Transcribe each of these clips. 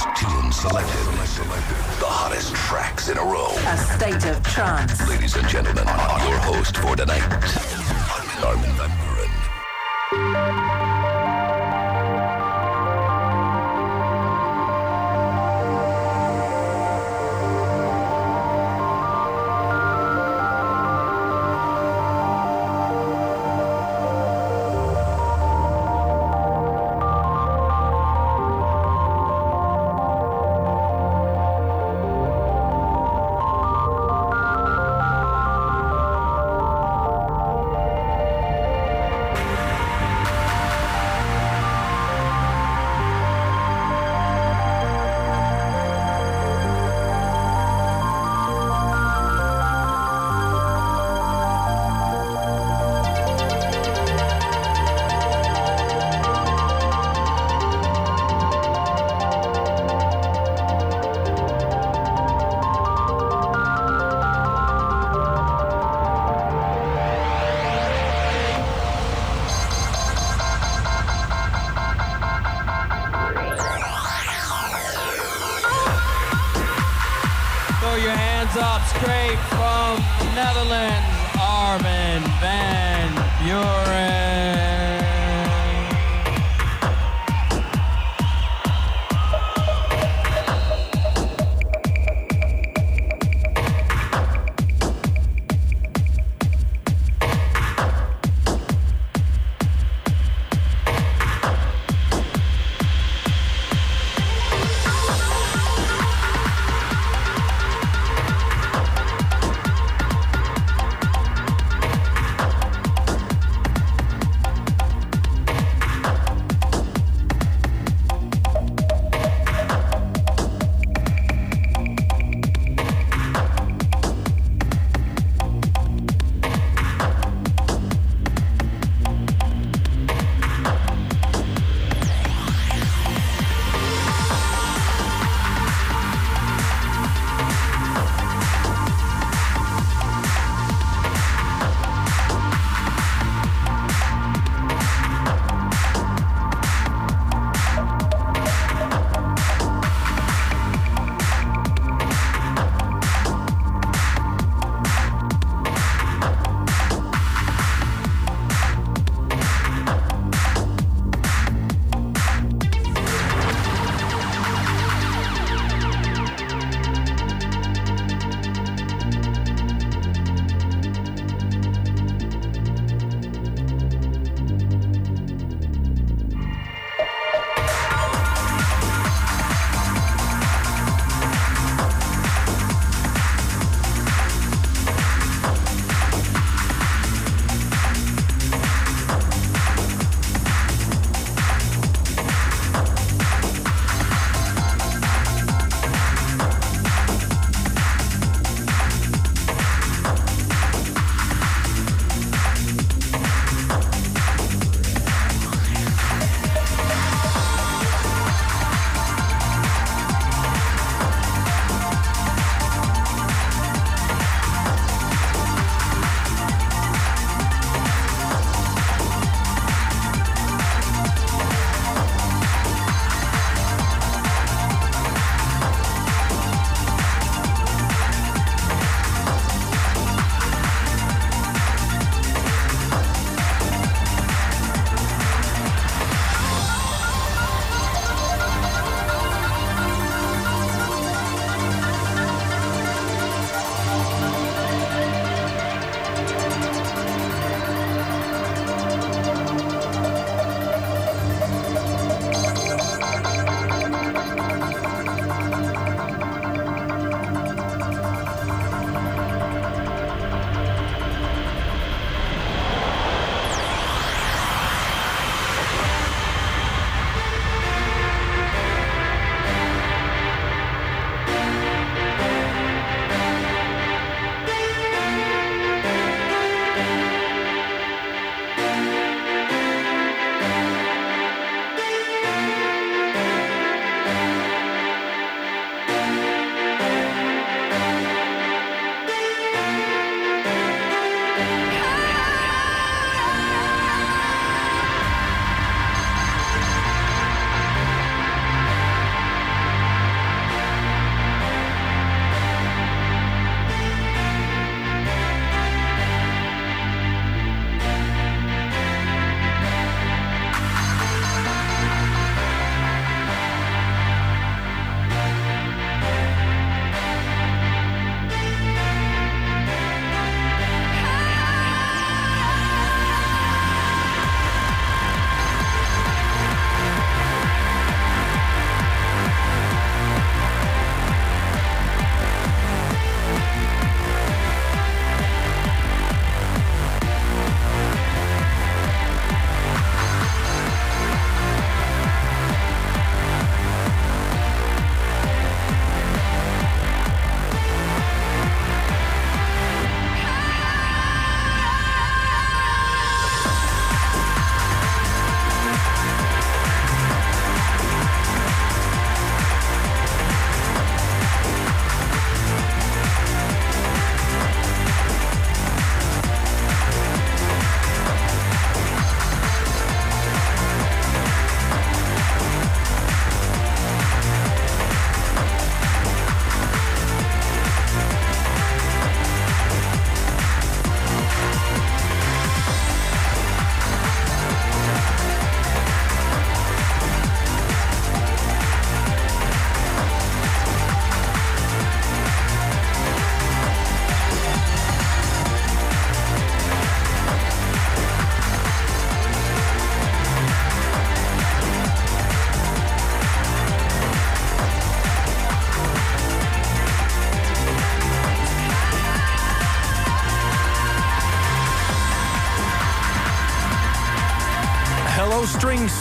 hottest tunes selected. The hottest tracks in a row. A state of trance. Ladies and gentlemen, your host for tonight, Armin van Buren.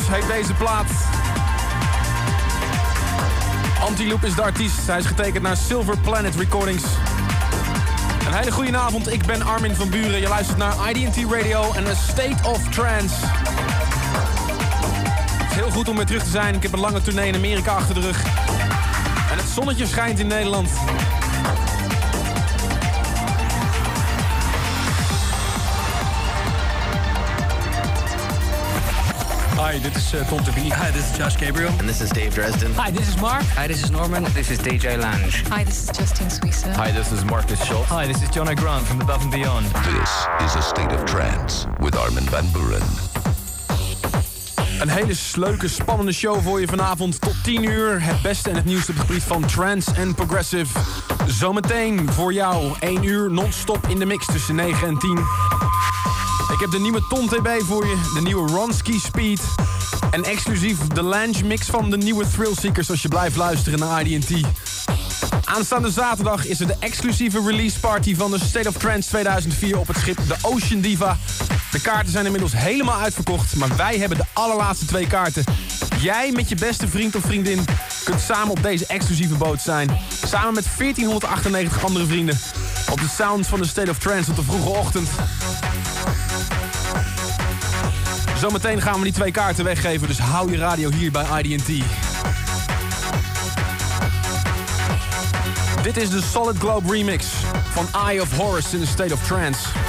Heet deze plaat. Antiloop is de artiest. Hij is getekend naar Silver Planet Recordings. Een hele goede avond, ik ben Armin van Buren. Je luistert naar IDT Radio en A State of Trance. Het is heel goed om weer terug te zijn. Ik heb een lange tournee in Amerika achter de rug. En het zonnetje schijnt in Nederland. Hi, dit is uh, Tom. Hi, this is Josh Gabriel. And this is Dave Dresden. Hi, this is Mark. Hi, this is Norman. This is DJ Lange. Hi, this is Justine Suissa. Hi, this is Marcus Schultz. Hi, this is John O'Grant from Above and Beyond. This is A State of Trance with Armin van Buren. Een hele leuke, spannende show voor je vanavond tot 10 uur. Het beste en het nieuwste op het gebied van trance en progressive. Zometeen voor jou 1 uur non-stop in de mix tussen 9 en 10. Ik heb de nieuwe Ton TB voor je, de nieuwe Ronski Speed. En exclusief de Lange mix van de nieuwe Thrillseekers als je blijft luisteren naar IDT. Aanstaande zaterdag is er de exclusieve release party van de State of Trance 2004 op het schip de Ocean Diva. De kaarten zijn inmiddels helemaal uitverkocht, maar wij hebben de allerlaatste twee kaarten. Jij met je beste vriend of vriendin kunt samen op deze exclusieve boot zijn. Samen met 1498 andere vrienden. Op de sounds van de State of Trance op de vroege ochtend. Zometeen gaan we die twee kaarten weggeven, dus hou je radio hier bij IDT. Dit is de Solid Globe remix van Eye of Horus in the State of Trance.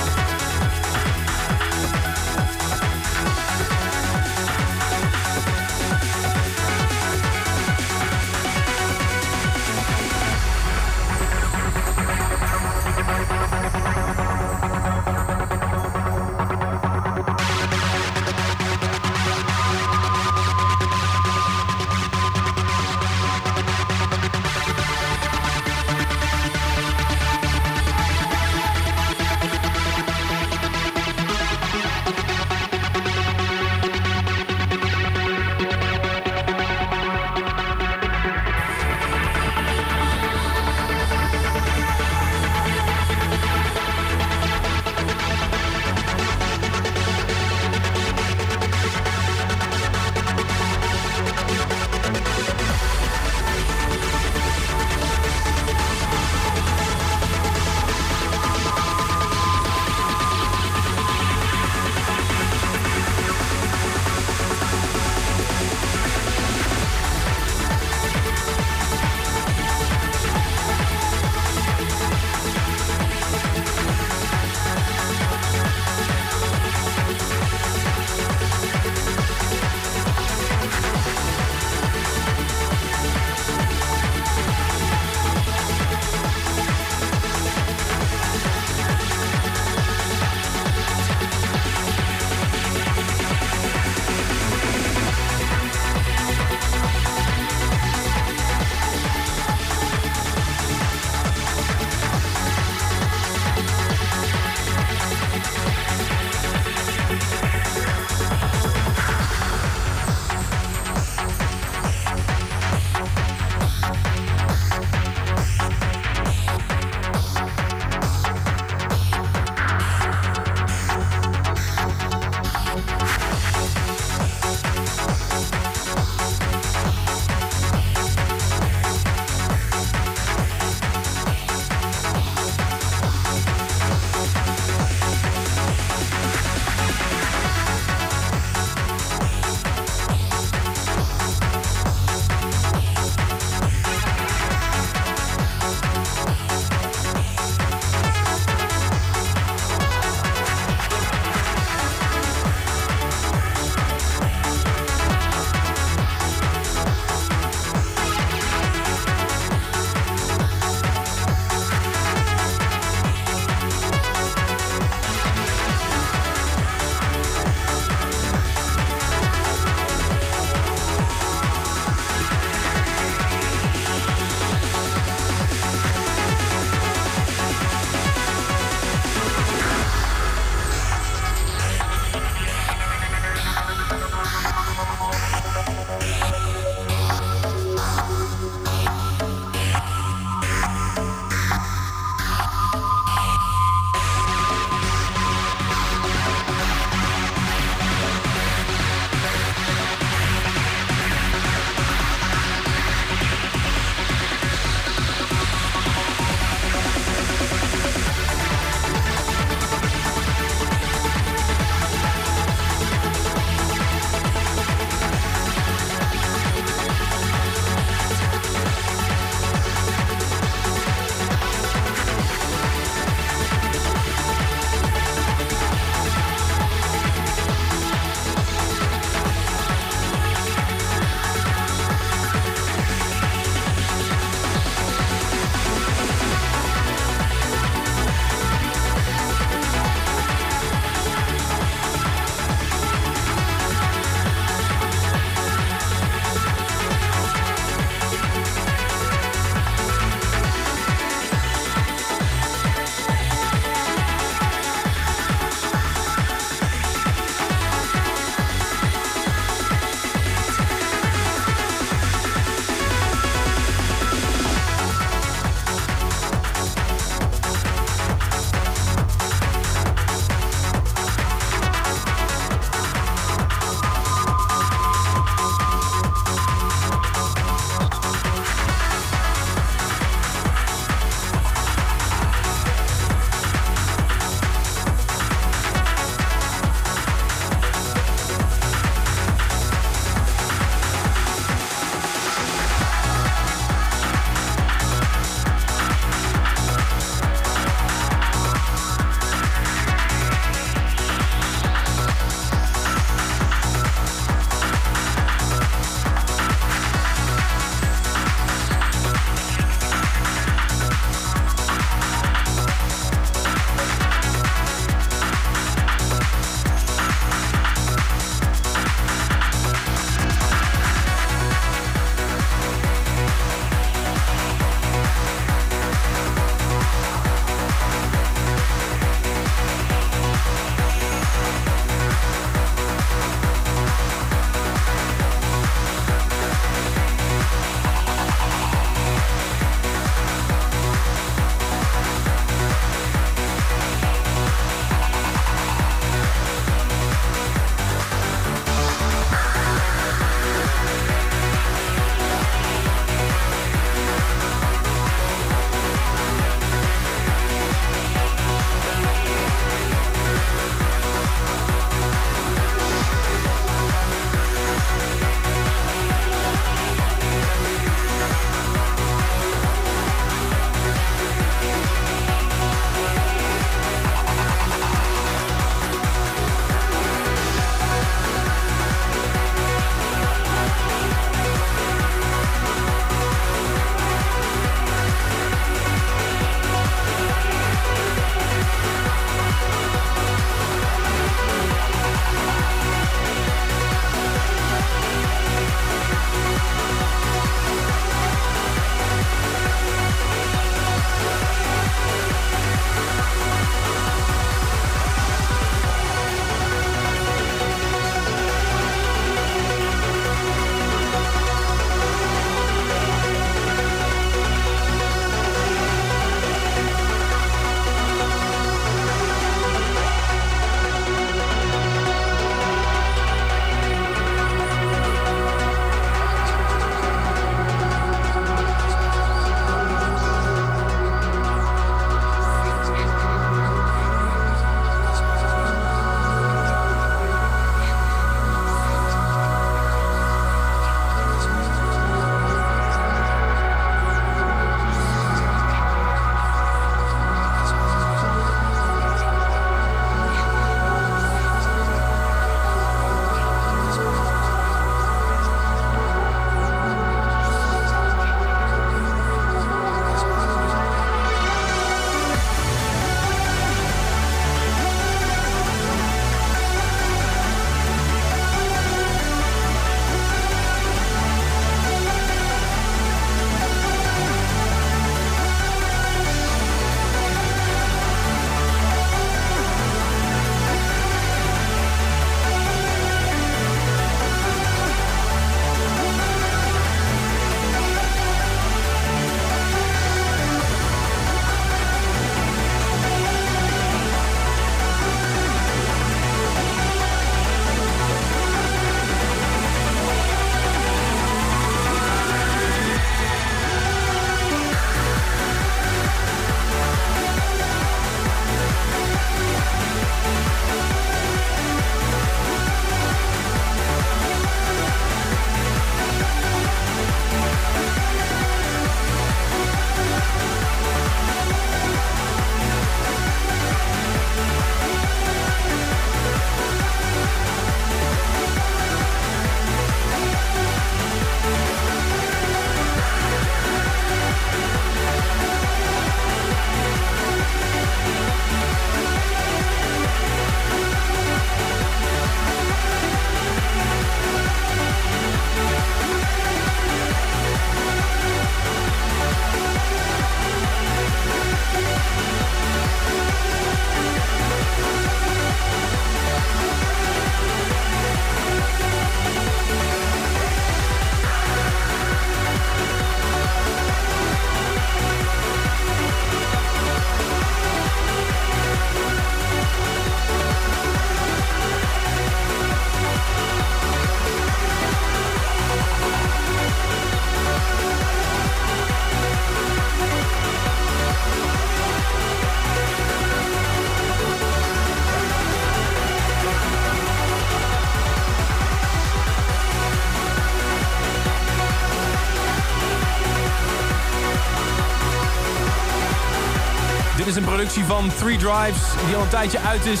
Productie van Three Drives, die al een tijdje uit is.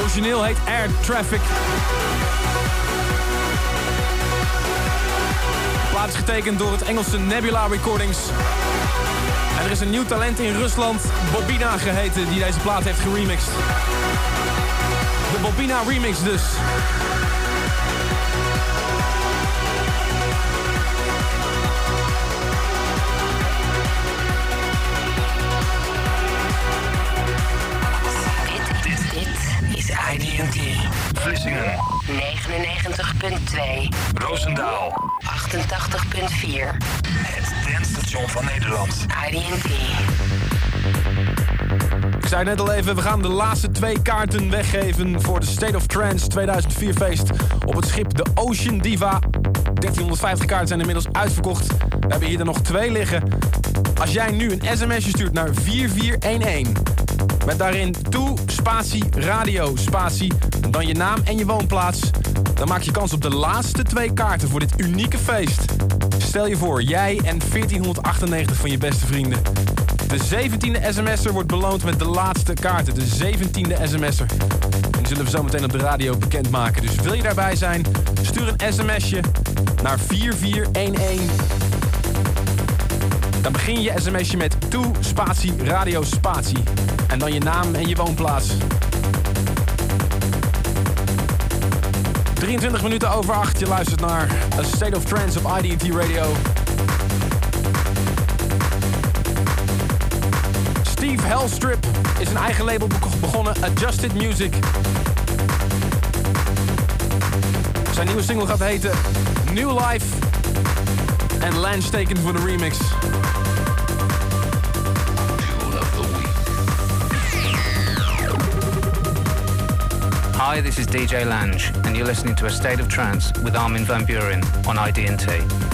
Origineel heet Air Traffic. Plaat is getekend door het Engelse Nebula Recordings. En er is een nieuw talent in Rusland, Bobina geheten, die deze plaat heeft geremixed. De Bobina remix dus. 99.2, Roosendaal. 88.4. Het dansstation van Nederland. IDT. Ik zei net al even, we gaan de laatste twee kaarten weggeven voor de State of Trance 2004 feest op het schip de Ocean Diva. 1350 kaarten zijn inmiddels uitverkocht. We hebben hier er nog twee liggen. Als jij nu een sms'je stuurt naar 4411 met daarin toe spatie radio spatie dan je naam en je woonplaats, dan maak je kans op de laatste twee kaarten voor dit unieke feest. Stel je voor, jij en 1498 van je beste vrienden. De 17e sms'er wordt beloond met de laatste kaarten. De 17e sms'er. En die zullen we zo meteen op de radio bekendmaken. Dus wil je daarbij zijn? Stuur een sms'je naar 4411. Dan begin je sms'je met toe spatie radio spatie. En dan je naam en je woonplaats. 23 minuten over 8. Je luistert naar A State of Trance op IDT Radio. Steve Hellstrip is een eigen label be- begonnen, Adjusted Music. Zijn nieuwe single gaat heten New Life. En Lance teken voor de remix. Hi, this is DJ Lange, and you're listening to A State of Trance with Armin van Buren on ID&T.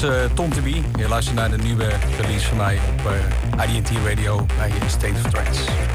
Dit is uh, Tom B. Je luistert naar de nieuwe release van mij op uh, IDT Radio bij State of Trance.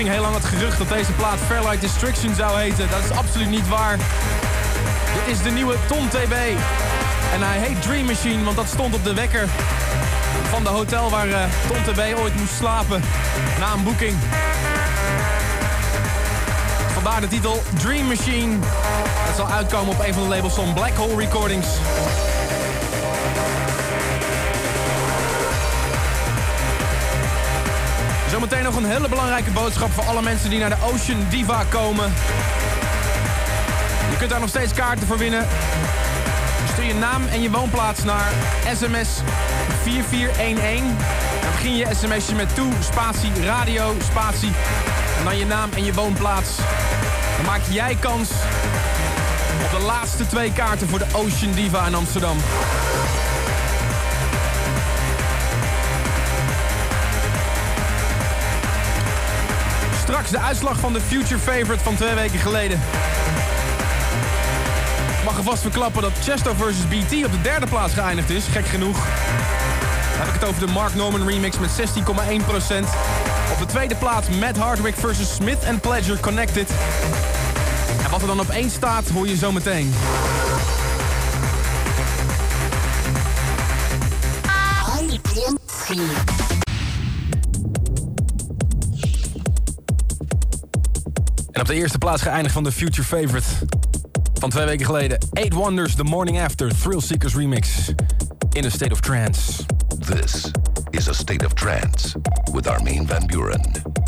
Ging heel lang het gerucht dat deze plaat Fairlight Destruction zou heten. Dat is absoluut niet waar. Dit is de nieuwe Tom TB. En hij heet Dream Machine, want dat stond op de wekker. van de hotel waar uh, Tom B ooit moest slapen na een boeking. Vandaar de titel Dream Machine. Het zal uitkomen op een van de labels van Black Hole Recordings. Zometeen nog een hele belangrijke boodschap voor alle mensen die naar de Ocean Diva komen. Je kunt daar nog steeds kaarten voor winnen. Stuur je naam en je woonplaats naar sms 4411. Dan begin je sms'je met toe, spatie, radio, spatie. En dan je naam en je woonplaats. Dan maak jij kans op de laatste twee kaarten voor de Ocean Diva in Amsterdam. Straks de uitslag van de Future Favorite van twee weken geleden. Ik mag alvast verklappen dat Chesto vs. BT op de derde plaats geëindigd is. Gek genoeg. Dan heb ik het over de Mark Norman remix met 16,1%. Op de tweede plaats Matt Hardwick vs. Smith and Pleasure Connected. En wat er dan op één staat, hoor je zo meteen. En op de eerste plaats geëindigd van de Future Favorite van twee weken geleden. Eight Wonders, The Morning After, Thrill Seekers remix. In a State of Trance. This is a State of Trance with Armin van Buren.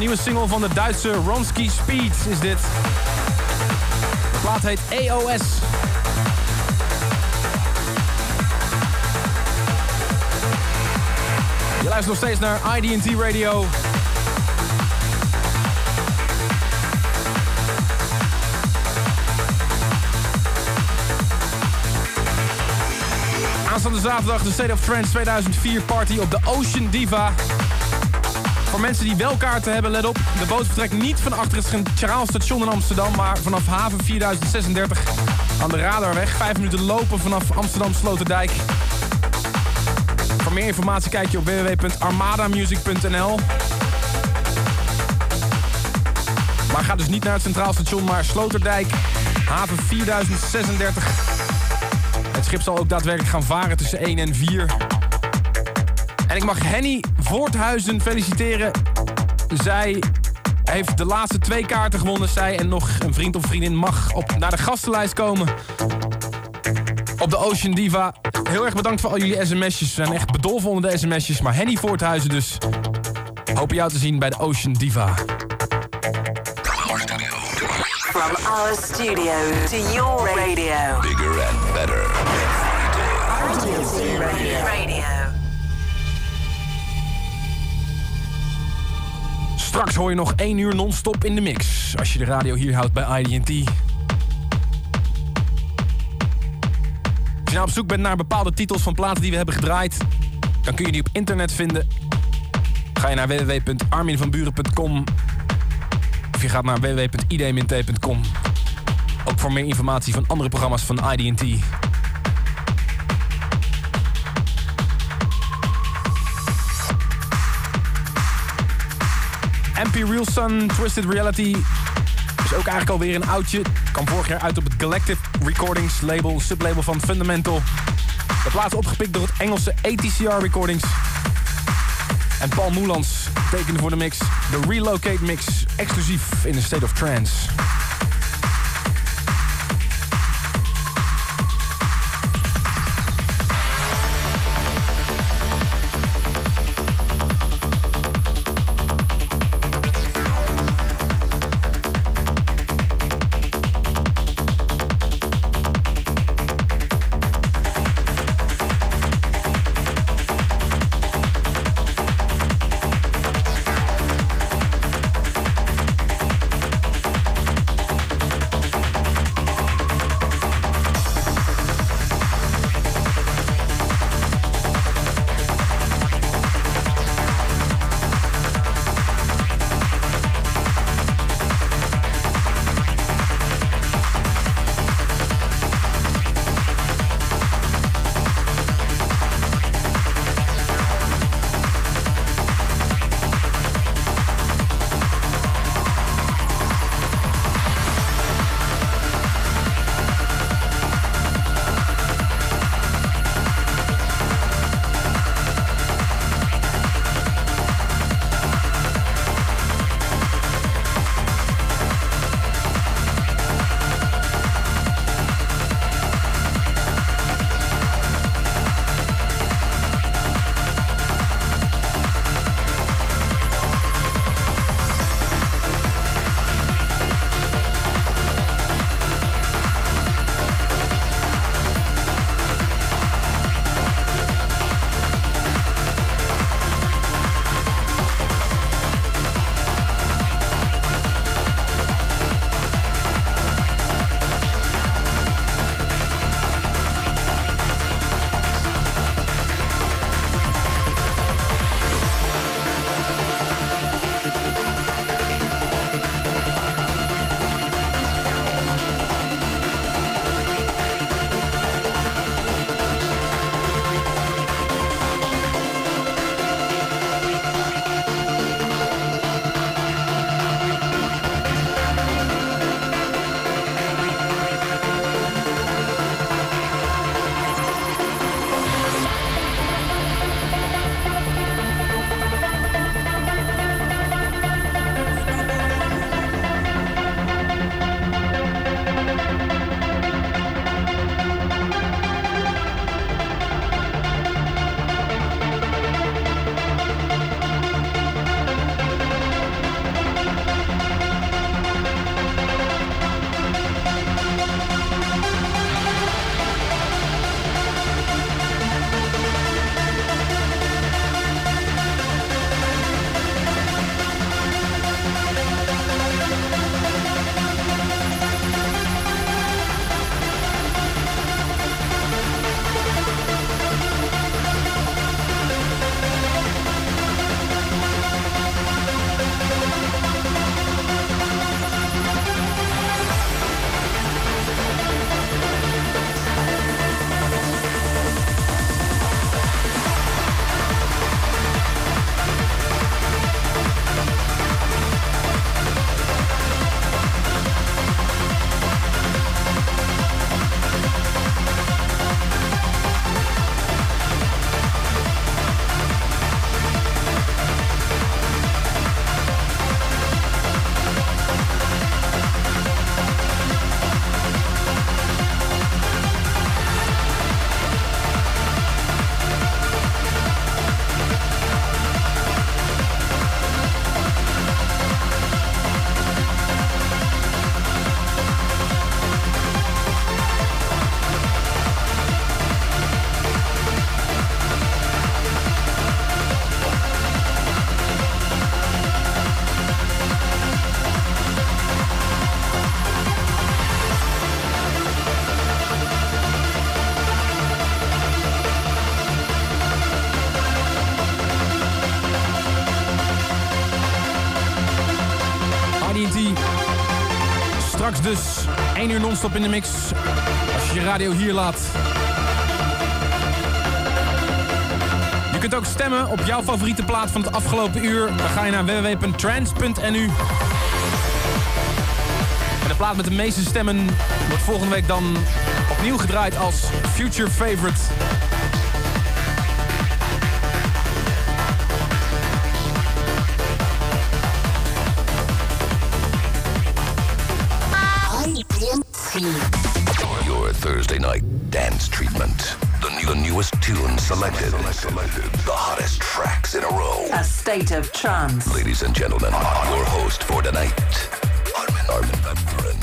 Nieuwe single van de Duitse Ronski Speed is dit. De plaat heet EOS. Je luistert nog steeds naar IDT Radio. Aanstaande zaterdag de State of Trance 2004 party op de Ocean Diva. Voor mensen die wel kaarten hebben, let op. De boot vertrekt niet van achter het Centraal Station in Amsterdam... maar vanaf haven 4036 aan de Radarweg. Vijf minuten lopen vanaf Amsterdam Sloterdijk. Voor meer informatie kijk je op www.armadamusic.nl. Maar ga dus niet naar het Centraal Station, maar Sloterdijk, haven 4036. Het schip zal ook daadwerkelijk gaan varen tussen 1 en 4. En ik mag Henny Voorthuizen feliciteren. Zij heeft de laatste twee kaarten gewonnen. Zij en nog een vriend of vriendin mag op, naar de gastenlijst komen. Op de Ocean Diva. Heel erg bedankt voor al jullie sms'jes. We zijn echt bedolven onder de sms'jes. Maar Henny Voorthuizen dus. Hoop jou te zien bij de Ocean Diva. From our studio to your radio. Bigger and better. Radio. Radio. Straks hoor je nog één uur non-stop in de mix. Als je de radio hier houdt bij IDT. Als je nou op zoek bent naar bepaalde titels van platen die we hebben gedraaid... dan kun je die op internet vinden. Ga je naar www.arminvanburen.com of je gaat naar www.idmint.com. Ook voor meer informatie van andere programma's van IDT. MP Real Sun Twisted Reality is ook eigenlijk alweer een oudje. Kwam vorig jaar uit op het Galactic Recordings label, sublabel van Fundamental. De plaat is opgepikt door het Engelse ATCR Recordings. En Paul Moelans tekende voor de mix de Relocate Mix, exclusief in de State of Trance. 1 uur non-stop in de mix. Als je je radio hier laat. Je kunt ook stemmen op jouw favoriete plaat van het afgelopen uur. Dan ga je naar www.trans.nu. En de plaat met de meeste stemmen wordt volgende week dan opnieuw gedraaid als Future Favorite. State of trance. Ladies and gentlemen, your host for tonight, Armin, Armin van Buren.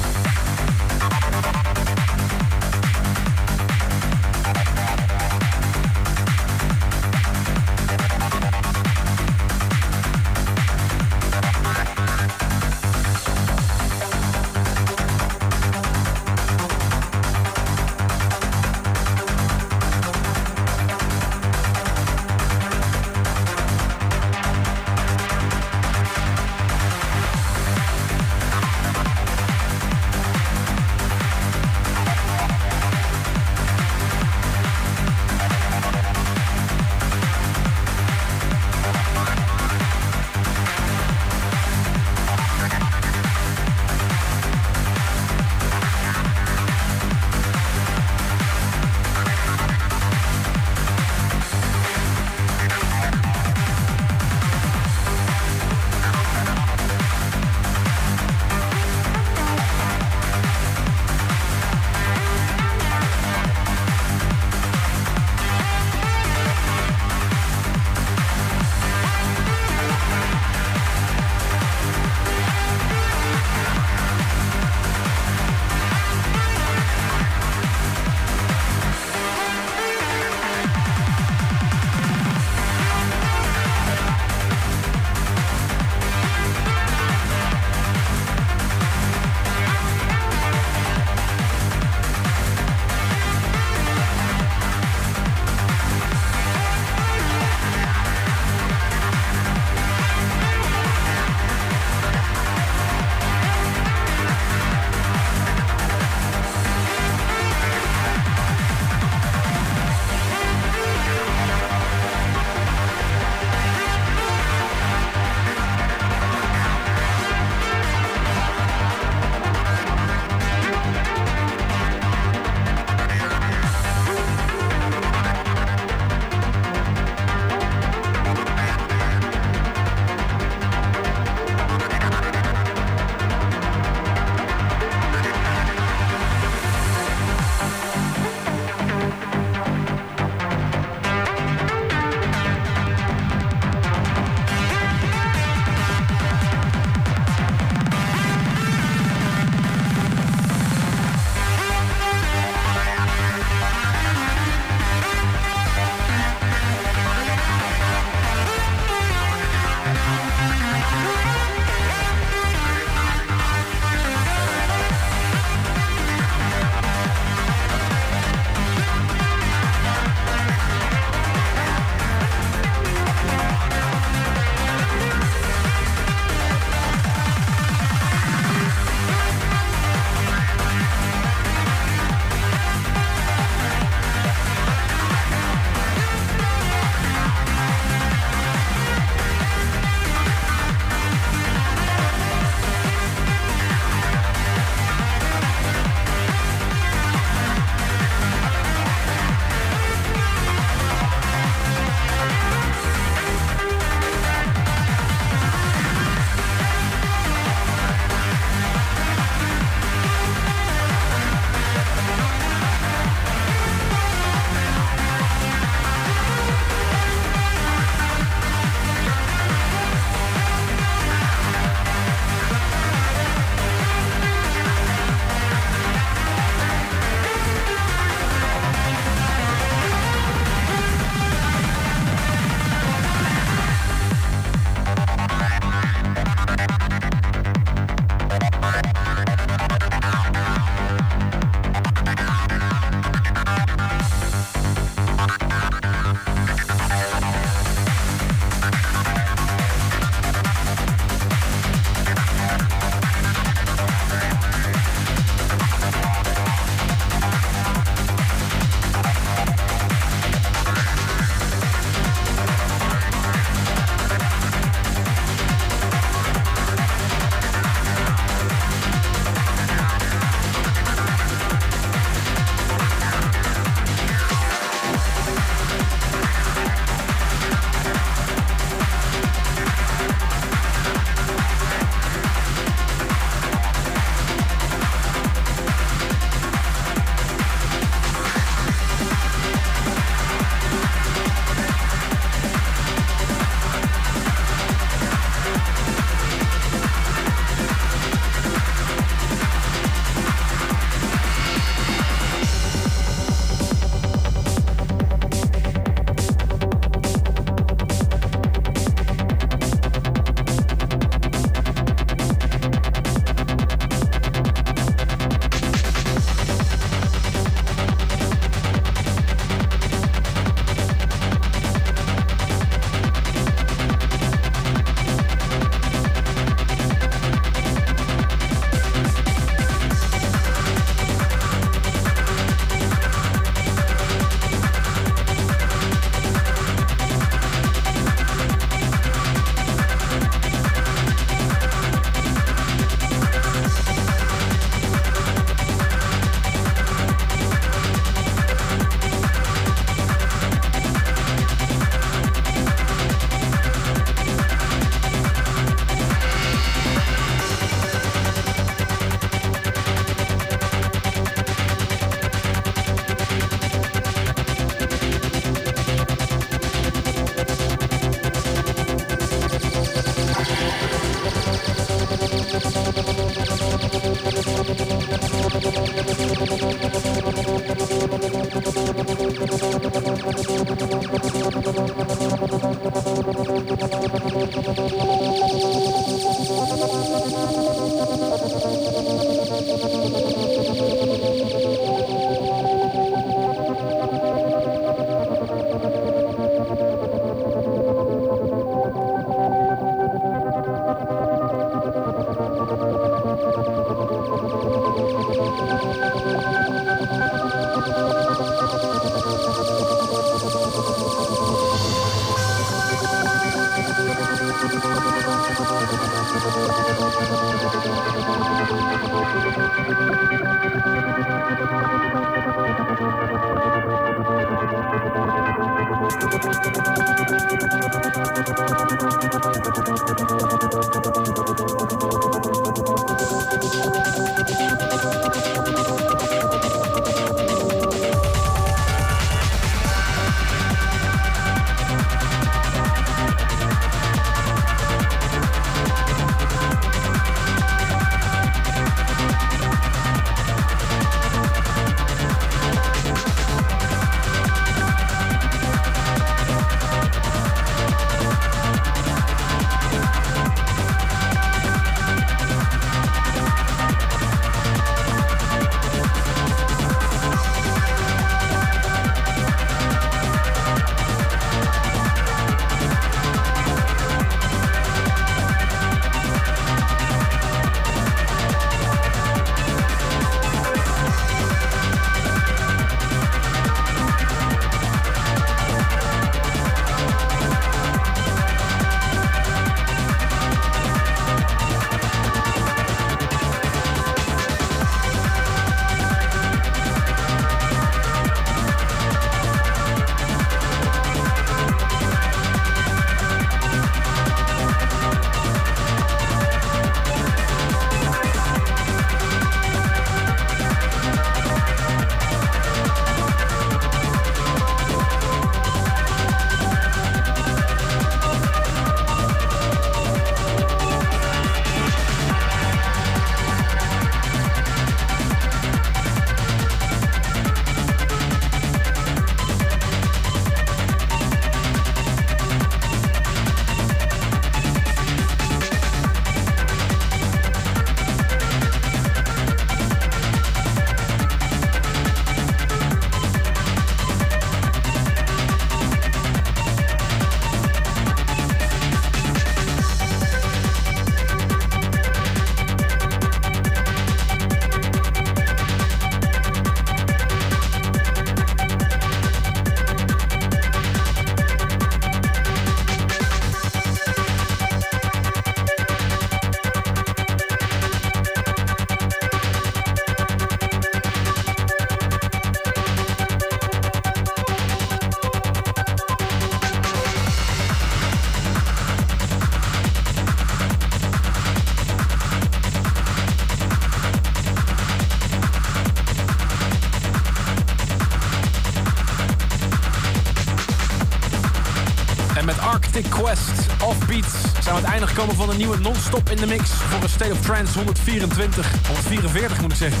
Komen van een nieuwe non-stop in de mix voor een State of Trance 124. 144 moet ik zeggen.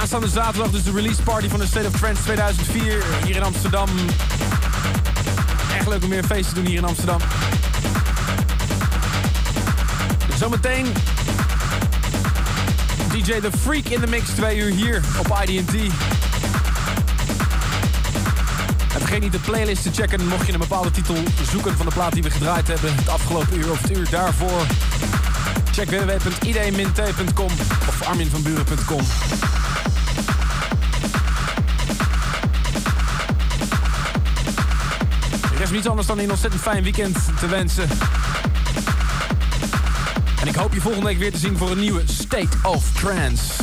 Aanstaande zaterdag dus de release party van de State of Trance 2004 hier in Amsterdam. Echt leuk om weer een feest te doen hier in Amsterdam. Zometeen DJ The Freak in de mix, twee uur hier op IDT. Vergeet niet de playlist te checken mocht je een bepaalde titel zoeken van de plaat die we gedraaid hebben het afgelopen uur of het uur daarvoor. Check www.id-t.com of arminvanburen.com. Er is niets anders dan een ontzettend fijn weekend te wensen. En ik hoop je volgende week weer te zien voor een nieuwe State of Trance.